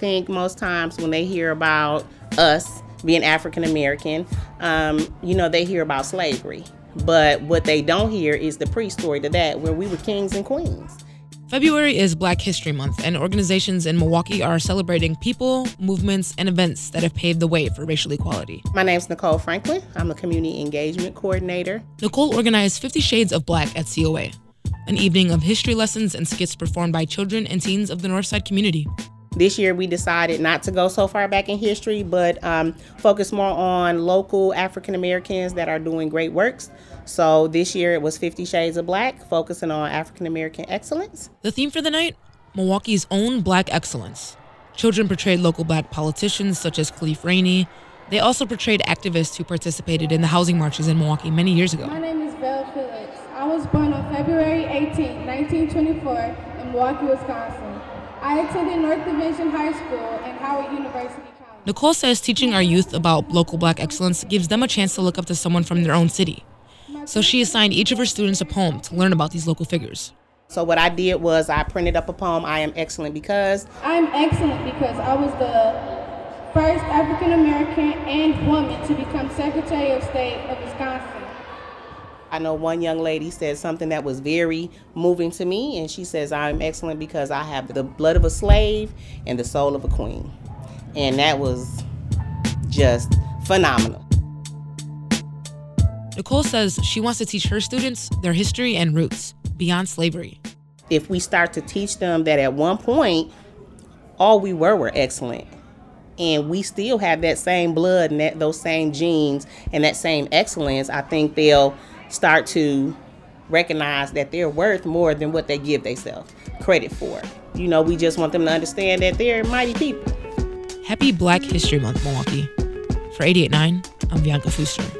think most times when they hear about us being African American, um, you know, they hear about slavery. But what they don't hear is the pre story to that, where we were kings and queens. February is Black History Month, and organizations in Milwaukee are celebrating people, movements, and events that have paved the way for racial equality. My name is Nicole Franklin. I'm a community engagement coordinator. Nicole organized 50 Shades of Black at COA, an evening of history lessons and skits performed by children and teens of the Northside community. This year, we decided not to go so far back in history, but um, focus more on local African Americans that are doing great works. So this year, it was 50 Shades of Black, focusing on African American excellence. The theme for the night Milwaukee's own Black excellence. Children portrayed local black politicians such as Khalif Rainey. They also portrayed activists who participated in the housing marches in Milwaukee many years ago. My name is Vel Phillips. I was born on February 18, 1924, in Milwaukee, Wisconsin. I attended North Division High School and Howard University College. Nicole says teaching our youth about local black excellence gives them a chance to look up to someone from their own city. So she assigned each of her students a poem to learn about these local figures. So what I did was I printed up a poem, I am excellent because I'm excellent because I was the first African American and woman to become Secretary of State of Wisconsin. I know one young lady said something that was very moving to me, and she says, I'm excellent because I have the blood of a slave and the soul of a queen. And that was just phenomenal. Nicole says she wants to teach her students their history and roots beyond slavery. If we start to teach them that at one point, all we were were excellent, and we still have that same blood and that, those same genes and that same excellence, I think they'll start to recognize that they're worth more than what they give themselves credit for. You know, we just want them to understand that they're mighty people. Happy Black History Month, Milwaukee. For 889, I'm Bianca Fuster.